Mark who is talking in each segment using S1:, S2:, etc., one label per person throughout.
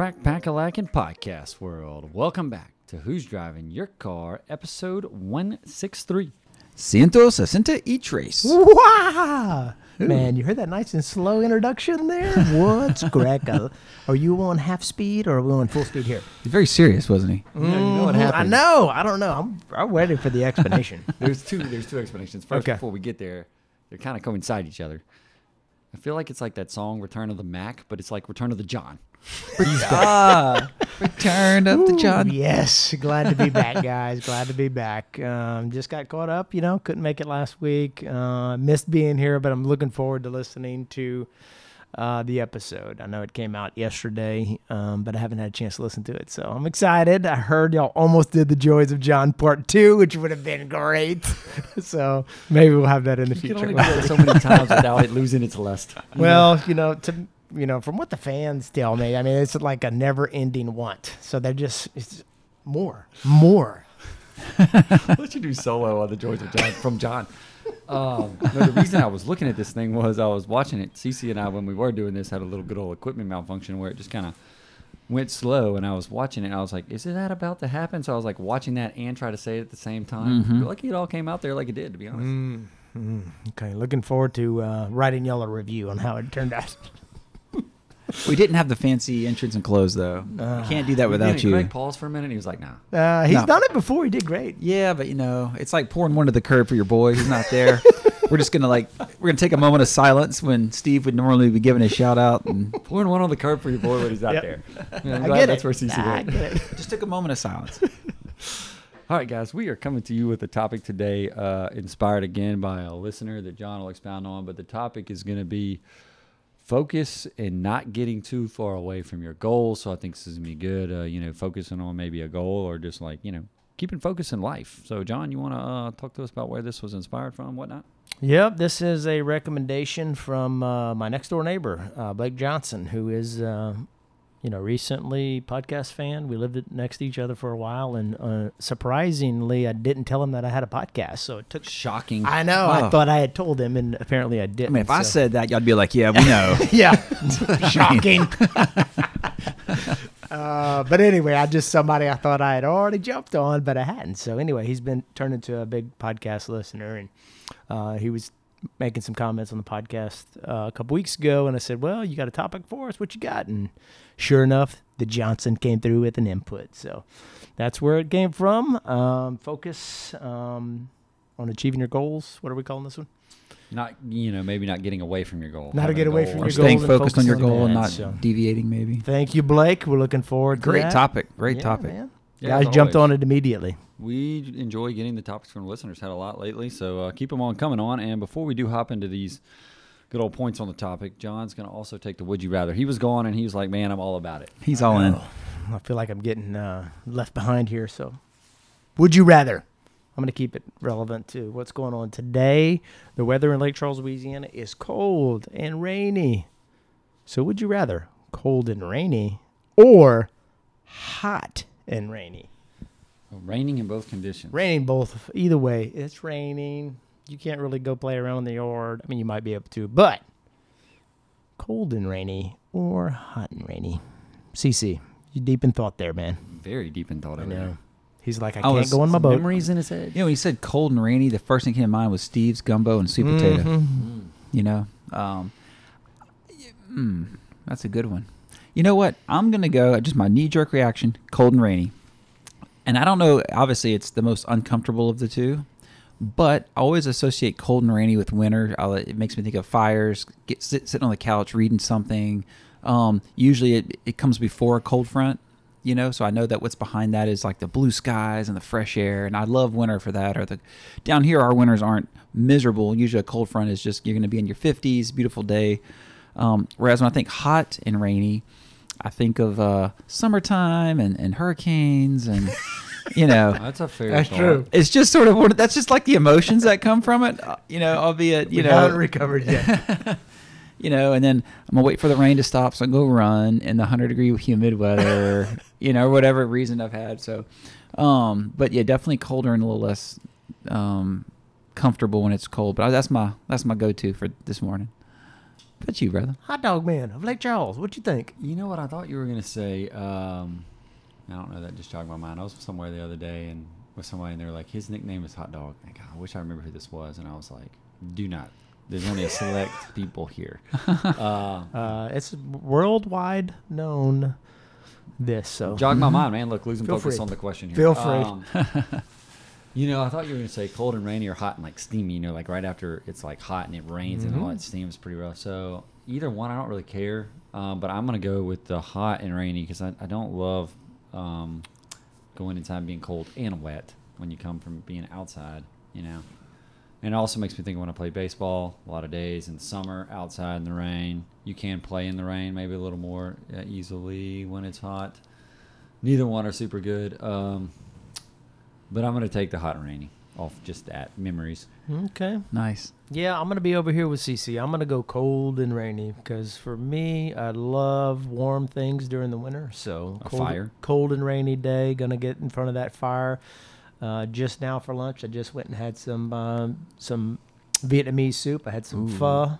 S1: Crack pack a lacking podcast world? Welcome back to Who's Driving Your Car, episode 163.
S2: Ciento sesenta y tres.
S3: Wow. Man, you heard that nice and slow introduction there? What's crack? Uh, are you on half speed or are we on full speed here?
S2: He's very serious, wasn't he?
S1: Mm, you know what
S3: I
S1: happened.
S3: know. I don't know. I'm, I'm ready for the explanation.
S1: There's two. There's two explanations. First,
S3: Okay.
S1: before we get there, they kind of coincide each other. I feel like it's like that song "Return of the Mack," but it's like "Return of the John."
S2: ah, return of to
S3: Ooh,
S2: John.
S3: Yes, glad to be back, guys. glad to be back. Um, just got caught up, you know, couldn't make it last week. Uh, missed being here, but I'm looking forward to listening to uh, the episode. I know it came out yesterday, um, but I haven't had a chance to listen to it, so I'm excited. I heard y'all almost did the Joys of John Part Two, which would have been great. so maybe we'll have that in the
S1: You
S3: future.
S1: only do it so many times without it losing its lust.
S3: Well, you know, to you know, from what the fans tell me, I mean, it's like a never-ending want. So they're just it's more, more.
S1: Let you do solo on the Joys of John from John. Um, no, the reason I was looking at this thing was I was watching it. Cece and I, when we were doing this, had a little good old equipment malfunction where it just kind of went slow, and I was watching it. and I was like, "Is it that about to happen?" So I was like watching that and try to say it at the same time.
S2: Mhm.
S1: Feel Like it all came out there like it did, to be honest.
S3: Mm, mm. Okay, looking forward to uh, writing y'all a review on how it turned out.
S2: We didn't have the fancy entrance and close though.
S3: Ah.
S2: Can't do that without you.
S1: Greg paused for a minute. and He was like, "Nah."
S3: Uh, he's
S2: No.
S3: done it before. He did great.
S2: Yeah, but you know, it's like pouring one to the curb for your boy. He's not there. we're just gonna like we're gonna take a moment of silence when Steve would normally be giving a shout out and
S1: Pouring one on the curb for your boy when he's out
S3: Yep.
S1: there. Yeah, I'm
S3: I
S1: glad
S3: get
S1: that's
S3: it.
S1: where CC
S3: Nah, I
S1: went.
S3: get it.
S2: just took a moment of silence.
S1: All right, guys, we are coming to you with a topic today, uh, inspired again by a listener that John will expound on. But the topic is going to be focus and not getting too far away from your goals. So I think this is to be good. Uh, you know, focusing on maybe a goal or just like you know keeping focus in life. So, John, you want to uh, talk to us about where this was inspired from, whatnot?
S3: Yep, this is a recommendation from uh, my next door neighbor, uh, Blake Johnson, who is, uh, you know, recently podcast fan. We lived next to each other for a while, and uh, surprisingly, I didn't tell him that I had a podcast. So it took.
S2: Shocking.
S3: I know. I
S2: Oh.
S3: thought I had told him, and apparently I
S2: I
S3: didn't.
S2: mean, if I said that, y'all'd be like, "Yeah, we know."
S3: yeah, shocking. uh, but anyway, I just somebody I thought I had already jumped on, but I hadn't. So anyway, he's been turned into a big podcast listener, and uh, he was making some comments on the podcast uh, a couple weeks ago, and I said, "Well, you got a topic for us? What you got?" And sure enough, the Johnson came through with an input. So that's where it came from. Um, focus um, on achieving your goals. What are we calling this one?
S1: Not you know maybe not getting away from your goal.
S3: Not to
S1: having
S3: get
S1: a
S3: away
S1: goal
S3: from
S1: or
S2: or
S3: your
S2: staying focused on your
S3: on
S2: goal and not
S3: so.
S2: deviating, maybe.
S3: Thank you, Blake. We're looking forward to
S2: Great topic. Great
S3: Yeah,
S2: topic.
S3: man.
S1: Yeah,
S3: Guys jumped
S1: always.
S3: on it immediately.
S1: We enjoy getting the topics from listeners. Had a lot lately, so uh, keep them on coming on. And before we do hop into these good old points on the topic, John's going to also take the would you rather. He was gone, and he was like, "Man, I'm all about it."
S2: He's all in.
S3: Oh, I feel like I'm getting uh, left behind here. So, would you rather? I'm going to keep it relevant to what's going on today. The weather in Lake Charles, Louisiana is cold and rainy. So, would you rather cold and rainy or hot and rainy?
S1: Raining in both conditions.
S3: Raining both. Either way, it's raining. You can't really go play around in the yard. I mean, you might be able to, but cold and rainy or hot and rainy. CC, you deep in thought there, man.
S1: Very deep in thought
S3: I
S1: over there.
S3: know. He's like, I
S2: I
S3: can't
S2: was-
S3: go on my
S1: Some
S3: boat.
S1: Memories in his head.
S2: You know, when you said cold and rainy, the first thing that came to mind was Steve's gumbo and sweet potato.
S3: Mhm.
S2: You know, um, y- mm, that's a good one. You know what? I'm gonna go. Just my knee jerk reaction: cold and rainy. And I don't know. Obviously, it's the most uncomfortable of the two, but I always associate cold and rainy with winter. I'll, it makes me think of fires, get sit, sitting on the couch reading something. Um, usually, it it comes before a cold front, you know. So I know that what's behind that is like the blue skies and the fresh air, and I love winter for that. Or the down here, our winters aren't miserable. Usually, a cold front is just you're going to be in your 50s, beautiful day. Um, whereas when I think hot and rainy, I think of uh, summertime and, and hurricanes and you know
S1: That's a fair.
S3: That's
S1: thought.
S3: true.
S2: it's just sort of one. That's just like the emotions that come from it. uh, You know, albeit you
S3: we haven't
S2: know,
S3: recovered yet.
S2: you know, and then I'm gonna wait for the rain to stop so I can go run in the hundred degree humid weather. you know, whatever reason I've had. So, um, but yeah, definitely colder and a little less um, comfortable when it's cold. But that's my that's my go to for this morning. But you, brother.
S3: Hot dog man of Lake Charles. What do you think?
S1: You know what I thought you were gonna say? Um, I don't know. That just jogged my mind. I was somewhere the other day and with somebody, and they were like, "His nickname is Hot Dog." Like, I wish I remember who this was, and I was like, "Do not." There's only a select people here. Uh,
S3: Uh, it's worldwide known. This so
S1: jog my mind, man. Look, losing focus
S3: free.
S1: on the question here.
S3: Feel free.
S1: Um, you know, I thought you were gonna say cold and rainy or hot and like steamy. You know, like right after it's like hot and it rains and all
S3: Mhm.
S1: that steam is pretty rough. So either one, I don't really care. Um, but I'm gonna go with the hot and rainy because I, I don't love um, going inside being cold and wet when you come from being outside. You know. And it also makes me think when I want to play baseball, a lot of days in summer outside in the rain. You can play in the rain maybe a little more uh, easily when it's hot. Neither one are super good. Um, but I'm going to take the hot and rainy off just that memories.
S3: okay.
S2: Nice.
S3: Yeah, I'm gonna be over here with CC. I'm gonna go cold and rainy because for me, I love warm things during the winter. So
S1: A
S3: cold,
S1: fire.
S3: cold and rainy day. Gonna get in front of that fire. Uh, just now for lunch, I just went and had some um, some Vietnamese soup. I had some
S2: Ooh.
S3: pho,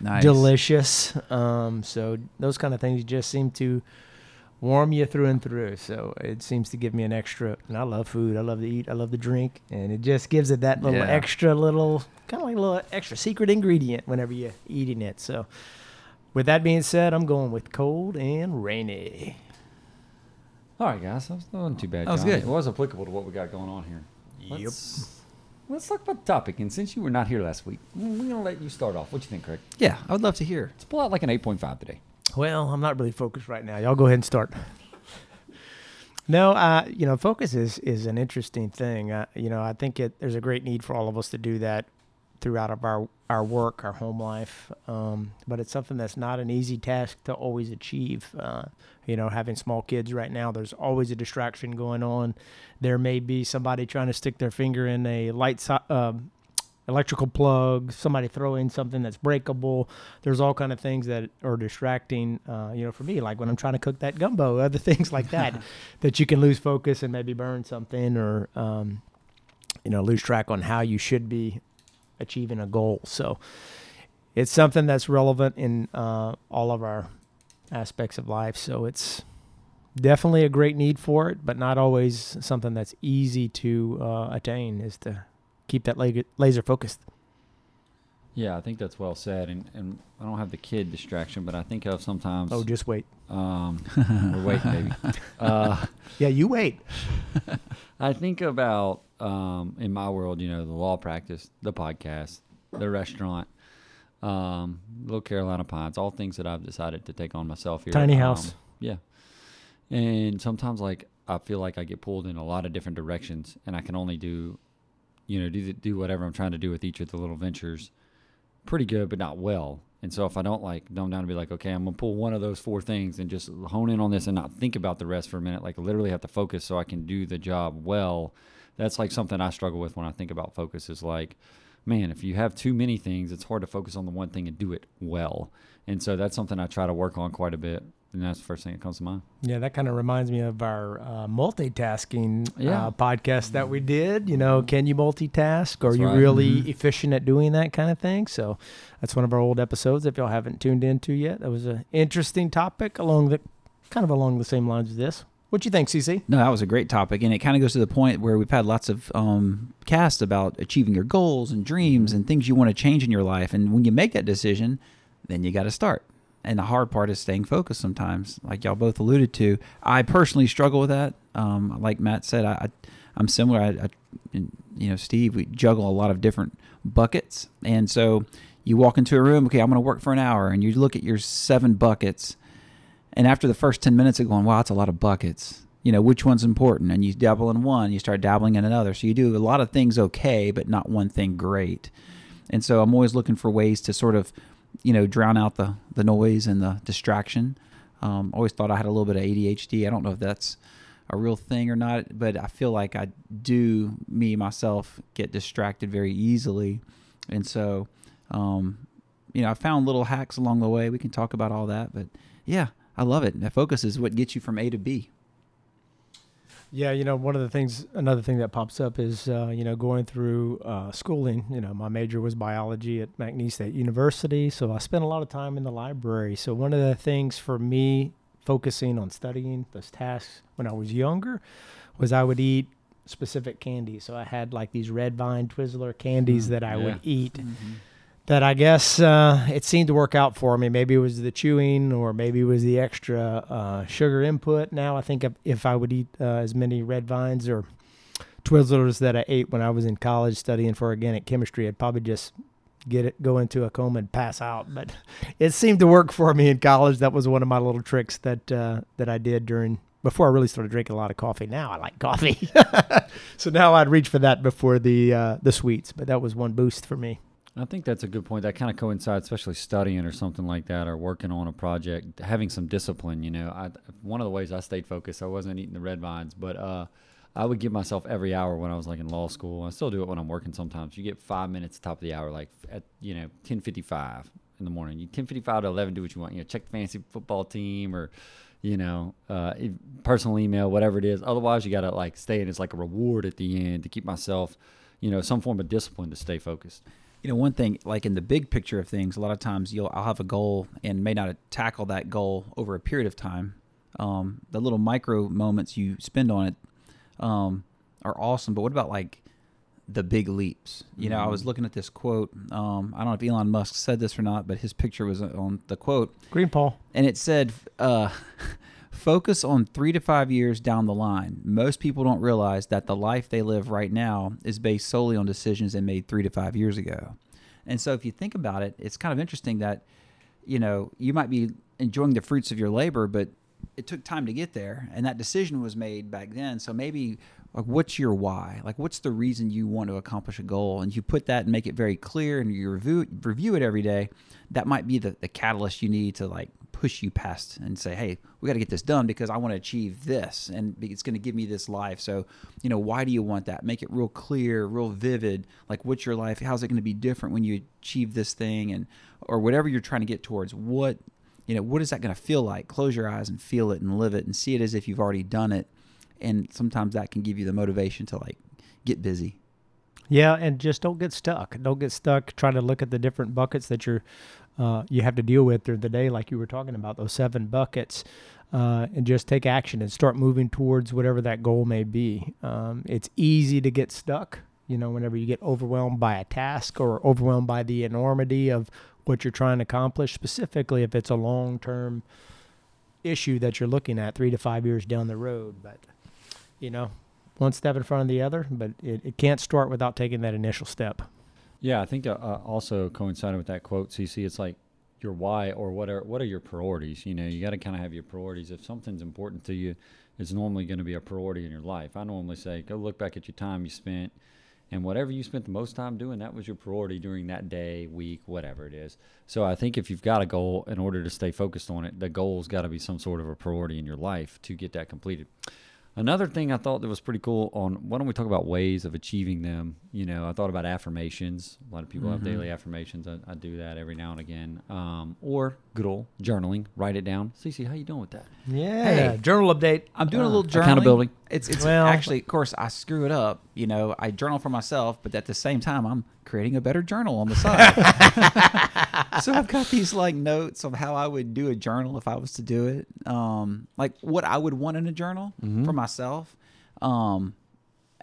S2: Nice.
S3: delicious. Um, so those kind of things just seem to warm you through and through. So it seems to give me an extra. And I love food. I love to eat. I love to drink, and it just gives it that little
S2: Yeah.
S3: extra little kind of like a little extra secret ingredient whenever you're eating it. So. With that being said, I'm going with cold and rainy.
S1: All right, guys. That, was, that wasn't too bad.
S2: That was
S1: John.
S2: good.
S1: It was applicable to what we got going on here. Let's, let's talk about the topic. And since you were not here last week, we're going to let you start off. What do you think, Craig?
S2: Yeah, I would love to hear.
S1: Let's pull out like an 8.5 today.
S3: Well, I'm not really focused right now. Y'all go ahead and start. No, uh, you know, focus is is an interesting thing. Uh, you know, I think it, there's a great need for all of us to do that throughout of our our work, our home life. Um, but it's something that's not an easy task to always achieve. Uh, you know, having small kids right now, there's always a distraction going on. There may be somebody trying to stick their finger in a light so- um, electrical plug, somebody throw in something that's breakable. There's all kind of things that are distracting. Uh, you know, for me, like when I'm trying to cook that gumbo, other things like that, that you can lose focus and maybe burn something or um, you know lose track on how you should be achieving a goal. So it's something that's relevant in uh, all of our aspects of life. So it's definitely a great need for it, but not always something that's easy to uh, attain. Is to keep that laser focused.
S1: Yeah, I think that's well said. And, and I don't have the kid distraction, but I think of sometimes.
S3: Oh, just wait.
S1: um, we're waiting, baby. Uh,
S3: Yeah, you wait.
S1: I think about um, in my world, you know, the law practice, the podcast, the restaurant, um, Little Carolina Pines, all things that I've decided to take on myself here.
S3: Tiny
S1: Um,
S3: house.
S1: yeah, and sometimes like I feel like I get pulled in a lot of different directions, and I can only do, you know, do the, do whatever I'm trying to do with each of the little ventures, pretty good, but not well. And so if I don't like dumb down to be like, okay, I'm gonna pull one of those four things and just hone in on this and not think about the rest for a minute, like literally have to focus so I can do the job well. That's like something I struggle with when I think about focus is like, man, if you have too many things, it's hard to focus on the one thing and do it well. And so that's something I try to work on quite a bit. And that's the first thing that comes to mind.
S3: Yeah, that kind of reminds me of our uh, multitasking
S1: Yeah.
S3: uh, podcast that we did. You know, can you multitask? Are
S1: That's
S3: you
S1: right.
S3: really
S2: Mhm.
S3: efficient at doing that kind of thing? So that's one of our old episodes. If y'all haven't tuned into yet, that was an interesting topic along the kind of along the same lines as this. What do you think, CC?
S2: No, that was a great topic, and it kind of goes to the point where we've had lots of um, casts about achieving your goals and dreams and things you want to change in your life. And when you make that decision, then you got to start. And the hard part is staying focused sometimes, like y'all both alluded to. I personally struggle with that. Um, like Matt said, I, I I'm similar. I, I, you know, Steve, we juggle a lot of different buckets, and so you walk into a room. Okay, I'm going to work for an hour, and you look at your seven buckets, and after the first ten minutes of going, wow, that's a lot of buckets. You know, which one's important, and you dabble in one, you start dabbling in another. So you do a lot of things okay, but not one thing great. And so I'm always looking for ways to sort of, you know, drown out the the noise and the distraction. Um, always thought I had a little bit of ADHD. I don't know if that's a real thing or not, but I feel like I do me myself get distracted very easily, and so, um, you know, I found little hacks along the way. We can talk about all that, but yeah, I love it. The focus is what gets you from A to B.
S3: Yeah, you know, one of the things, another thing that pops up is, uh, you know, going through uh, schooling. You know, my major was biology at McNeese State University, so I spent a lot of time in the library. So one of the things for me focusing on studying those tasks when I was younger was I would eat specific candies. So I had like these red vine Twizzler candies
S1: Mm,
S3: that I
S1: yeah.
S3: would eat. That I guess uh, it seemed to work out for me. Maybe it was the chewing, or maybe it was the extra uh, sugar input. Now I think if, I would eat uh, as many red vines or Twizzlers that I ate when I was in college studying for organic chemistry, I'd probably just get it, go into a coma and pass out. But it seemed to work for me in college. That was one of my little tricks that uh, that I did during before I really started drinking a lot of coffee. Now I like coffee, so now I'd reach for that before the uh, the sweets. But that was one boost for me.
S1: I think that's a good point. That kind of coincides, especially studying or something like that, or working on a project, having some discipline. You know, I one of the ways I stayed focused, I wasn't eating the red vines, but uh, I would give myself every hour when I was like in law school. I still do it when I'm working. Sometimes you get five minutes at top of the hour, like at you know ten fifty five in the morning. You ten fifty five to eleven, do what you want. You know, check the fantasy football team or you know, uh, personal email, whatever it is. Otherwise, you got to like stay and It's like a reward at the end to keep myself, you know, some form of discipline to stay focused.
S2: You know one thing like in the big picture of things a lot of times you'll i'll have a goal and may not tackle that goal over a period of time. Um, the little micro moments you spend on it um, are awesome but what about like the big leaps? You know i was looking at this quote um, i don't know if elon musk said this or not but his picture was on the quote.
S3: Green Paul.
S2: and it said uh, focus on three to five years down the line. Most people don't realize that the life they live right now is based solely on decisions they made three to five years ago. And so if you think about it it's kind of interesting that you know you might be enjoying the fruits of your labor but it took time to get there and that decision was made back then. So maybe like what's your why? Like what's the reason you want to accomplish a goal? And you put that and make it very clear and you review review it every day. That might be the, the catalyst you need to like push you past and say hey we got to get this done because i want to achieve this and it's going to give me this life. So you know why do you want that? Make it real clear real vivid. Like what's your life? How's it going to be different when you achieve this thing? And or whatever you're trying to get towards what you know what is that going to feel like? Close your eyes and feel it and live it and see it as if you've already done it and sometimes that can give you the motivation to like get busy
S3: Yeah, and just don't get stuck. Don't get stuck trying to look at the different buckets that you're uh, you have to deal with during the day, like you were talking about those seven buckets, uh, and just take action and start moving towards whatever that goal may be. Um, it's easy to get stuck, you know, whenever you get overwhelmed by a task or overwhelmed by the enormity of what you're trying to accomplish. Specifically, if it's a long term issue that you're looking at, three to five years down the road, but you know, one step in front of the other, but it, it can't start without taking that initial step.
S1: Yeah, I think uh, uh, also coinciding with that quote, CC, it's like your why or what are what are your priorities? You know, you got to kind of have your priorities. If something's important to you, it's normally going to be a priority in your life. I normally say, go look back at your time you spent, and whatever you spent the most time doing, that was your priority during that day, week, whatever it is. So I think if you've got a goal, in order to stay focused on it, the goal's got to be some sort of a priority in your life to get that completed. Another thing I thought that was pretty cool on why don't we talk about ways of achieving them? You know, I thought about affirmations. A lot of people have daily affirmations. I, I do that every now and again. Um, or good old journaling. Write it down. Cece, how you doing with that?
S3: Yeah.
S2: Hey.
S3: journal update.
S2: I'm doing a
S1: Uh,
S2: little journaling.
S1: accountability.
S2: It's it's
S3: Well-
S2: actually, of course, I screw it up. You know, I journal for myself, but at the same time, I'm creating a better journal on the side. so I've got these like notes of how I would do a journal if I was to do it. Um, like what I would want in a journal for myself. Um,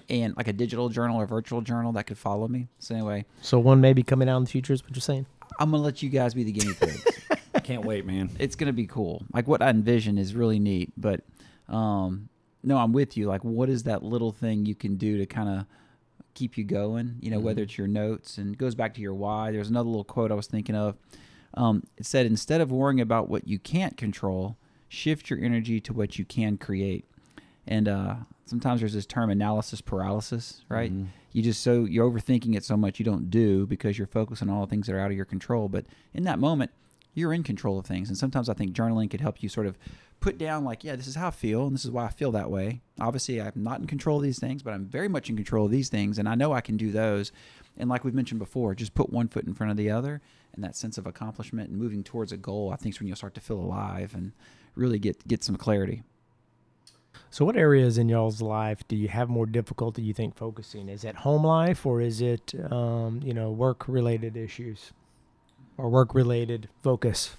S2: and like a digital journal or virtual journal that could follow me. So anyway,
S3: So one may be coming out in the future is what you're saying.
S2: I'm gonna let you guys be the guinea pigs.
S1: can't wait, man.
S2: it's gonna be cool. Like what I envision is really neat. But um, no, I'm with you. Like, what is that little thing you can do to kind of keep you going? You know, whether it's your notes and goes back to your why. There's another little quote I was thinking of. Um, it said, instead of worrying about what you can't control, shift your energy to what you can create. And uh, sometimes there's this term analysis paralysis, right?
S1: Mhm.
S2: You just so you're overthinking it so much you don't do because you're focused on all the things that are out of your control. But in that moment, you're in control of things. And sometimes I think journaling could help you sort of put down, like, yeah, this is how I feel, and this is why I feel that way. Obviously, I'm not in control of these things, but I'm very much in control of these things, and I know I can do those. And like we've mentioned before, just put one foot in front of the other, and that sense of accomplishment and moving towards a goal, I think, is when you'll start to feel alive and really get get some clarity.
S3: So, what areas in y'all's life do you have more difficulty? You think focusing is it home life or is it, um, you know, work related issues or work related focus?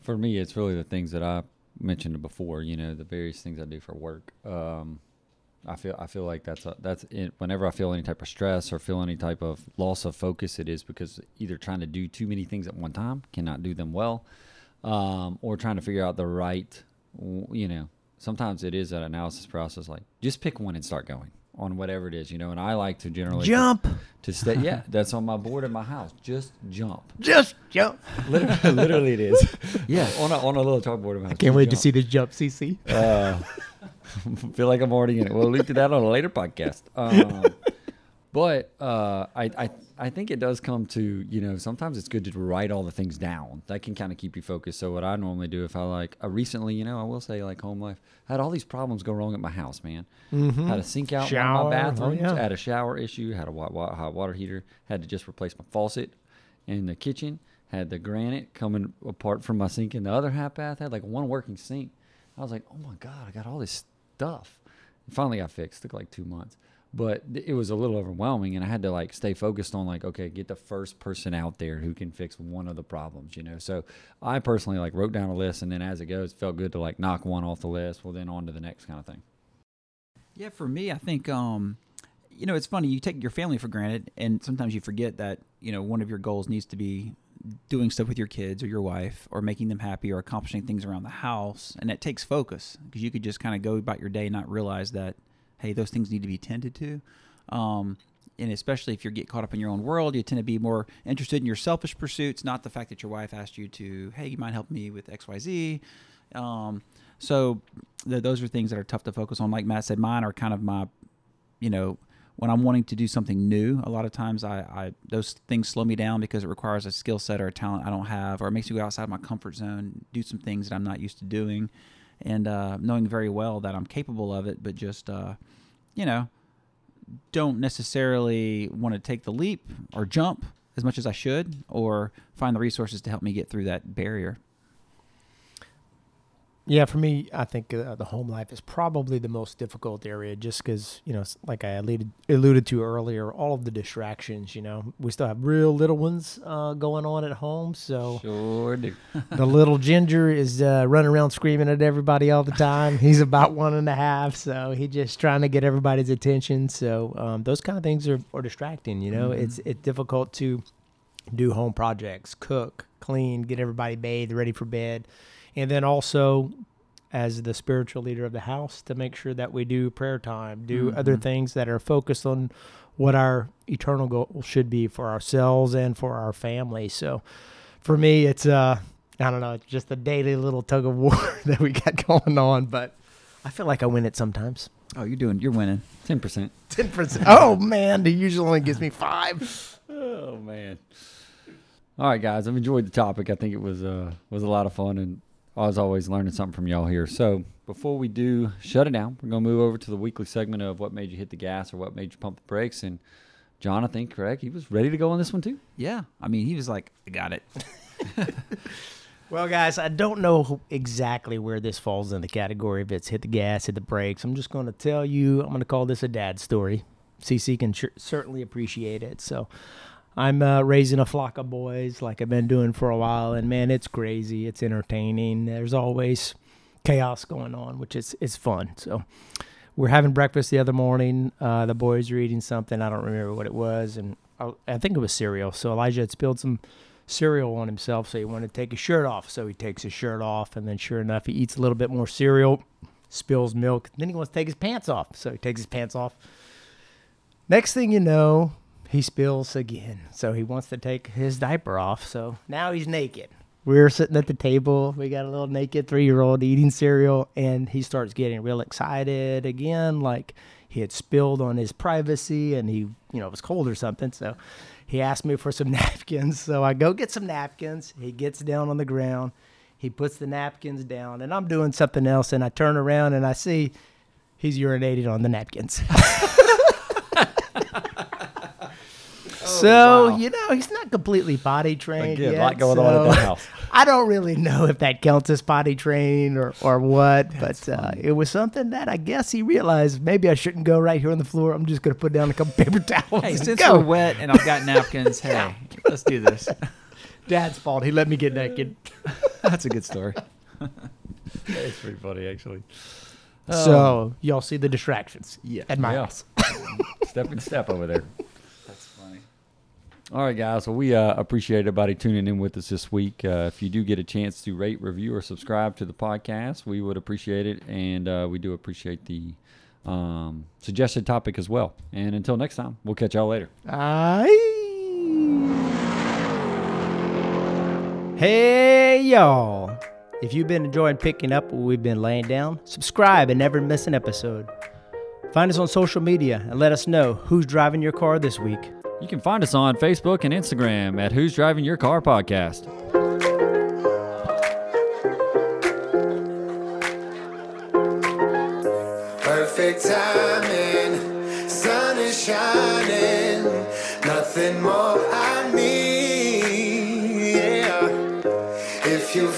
S1: For me, it's really the things that I mentioned before. You know, the various things I do for work. Um, I feel I feel like that's a, that's it. Whenever I feel any type of stress or feel any type of loss of focus, it is because either trying to do too many things at one time, cannot do them well, um, or trying to figure out the right. You know, sometimes it is an analysis process. Like just pick one and start going on whatever it is. You know, and I like to generally
S3: Jump,
S1: to stay. Yeah, that's on my board in my house. Just jump.
S3: just jump.
S1: Literally, literally it is.
S2: Yeah.
S1: on a on a little chalkboard in my house.
S3: Can't
S1: Just
S3: wait to see this jump, CC.
S1: Uh, feel like I'm already in it. We'll lead to that on a later podcast. Um, but uh, I, I I think it does come to you know sometimes it's good to write all the things down. That can kind of keep you focused. So what I normally do if I like uh, recently, you know, I will say like home life I had all these problems go wrong at my house, man. Had a sink out in
S3: Shower, oh,
S1: my bathrooms.
S3: yeah.
S1: Had a shower issue. Had a wa- hot water heater. Had to just replace my faucet in the kitchen. Had the granite coming apart from my sink in the other half bath. Had like one working sink. I was like, oh my god, I got all this stuff. And finally, got fixed. Took like two months, but it was a little overwhelming, and I had to like stay focused on like, okay, get the first person out there who can fix one of the problems, you know. So I personally like wrote down a list, and then as it goes, it felt good to like knock one off the list. Well, then on to the next kind of thing.
S2: Yeah, for me, I think um, you know it's funny. You take your family for granted, and sometimes you forget that you know one of your goals needs to be doing stuff with your kids or your wife, or making them happy, or accomplishing things around the house, and it takes focus because you could just kind of go about your day and not realize that hey, those things need to be tended to. Um, and especially if you get caught up in your own world, you tend to be more interested in your selfish pursuits, not the fact that your wife asked you to, hey, you might help me with X, Y, Z. Um, so th- those are things that are tough to focus on. Like Matt said, mine are kind of my, you know, when I'm wanting to do something new. A lot of times, I, I those things slow me down because it requires a skill set or a talent I don't have, or it makes me go outside my comfort zone, do some things that I'm not used to doing, and uh, knowing very well that I'm capable of it, but just, uh, you know, don't necessarily want to take the leap or jump as much as I should, or find the resources to help me get through that barrier.
S3: Yeah, for me, I think uh, the home life is probably the most difficult area just because, you know, like I alluded, alluded to earlier, all of the distractions, you know, we still have real little ones uh, going on at home. So
S1: Sure do.
S3: the little ginger is uh, running around screaming at everybody all the time. He's about one and a half. So he's just trying to get everybody's attention. So um, those kind of things are, are distracting, you know, it's, it's difficult to do home projects, cook, clean, get everybody bathed, ready for bed. And then also, as the spiritual leader of the house, to make sure that we do prayer time, do other
S2: Mhm.
S3: things that are focused on what our eternal goal should be for ourselves and for our family. So for me, it's, uh, I don't know, it's just a daily little tug of war that we got going on, but I feel like I win it sometimes.
S2: Oh, you're doing, you're winning.
S1: Ten percent.
S3: 10%. Oh, man. The usual only gives me five.
S1: Oh man. All right, guys. I've enjoyed the topic. I think it was uh was a lot of fun, and I was always learning something from y'all here. So before we do shut it down, we're gonna move over to the weekly segment of what made you hit the gas or what made you pump the brakes. And John, I think correct. He was ready to go on this one too.
S2: Yeah, I mean, he was like, I got it.
S3: Well, guys, I don't know exactly where this falls in the category. If it's hit the gas, hit the brakes. I'm just going to tell you. I'm going to call this a dad story. CC can ch- certainly appreciate it. So, I'm uh, raising a flock of boys like I've been doing for a while, and man, it's crazy. It's entertaining. There's always chaos going on, which is is fun. So, we're having breakfast the other morning. Uh, the boys are eating something. I don't remember what it was, and I, I think it was cereal. So Elijah had spilled some cereal on himself, so he wanted to take his shirt off. So he takes his shirt off, and then sure enough, he eats a little bit more cereal, spills milk. Then he wants to take his pants off, so he takes his pants off. Next thing you know, he spills again. So he wants to take his diaper off. So now he's naked. We're sitting at the table. We got a little naked three year old eating cereal, and he starts getting real excited again, like he had spilled on his privacy and he, you know, it was cold or something. So he asked me for some napkins. So I go get some napkins. He gets down on the ground. He puts the napkins down, and I'm doing something else. And I turn around and I see he's urinating on the napkins. so
S1: wow.
S3: you know he's not completely potty trained
S1: Again, a lot going on at
S3: so
S1: that house.
S3: I don't really know if that counts as potty train or or what, but uh, it was something that I guess he realized maybe I shouldn't go right here on the floor. I'm just gonna put down a couple paper towels
S2: Hey,
S3: and
S2: since
S3: go.
S2: we're wet and I've got napkins, hey, let's do this.
S3: Dad's fault. He let me get naked.
S2: That's a good story.
S1: It's pretty funny, actually.
S3: So y'all see the distractions
S2: Yeah.
S3: at my
S1: Yeah.
S3: house.
S1: step and step over there. All right, guys. Well, we uh, appreciate everybody tuning in with us this week. Uh, if you do get a chance to rate, review, or subscribe to the podcast, we would appreciate it, and uh, we do appreciate the um, suggested topic as well. And until next time, we'll catch y'all later.
S3: Aye. Hey, y'all. If you've been enjoying picking up what we've been laying down, subscribe and never miss an episode. Find us on social media and let us know who's driving your car this week.
S1: You can find us on Facebook and Instagram at Who's Driving Your Car Podcast.
S4: Perfect timing, sun is shining, nothing more I need. Yeah. If you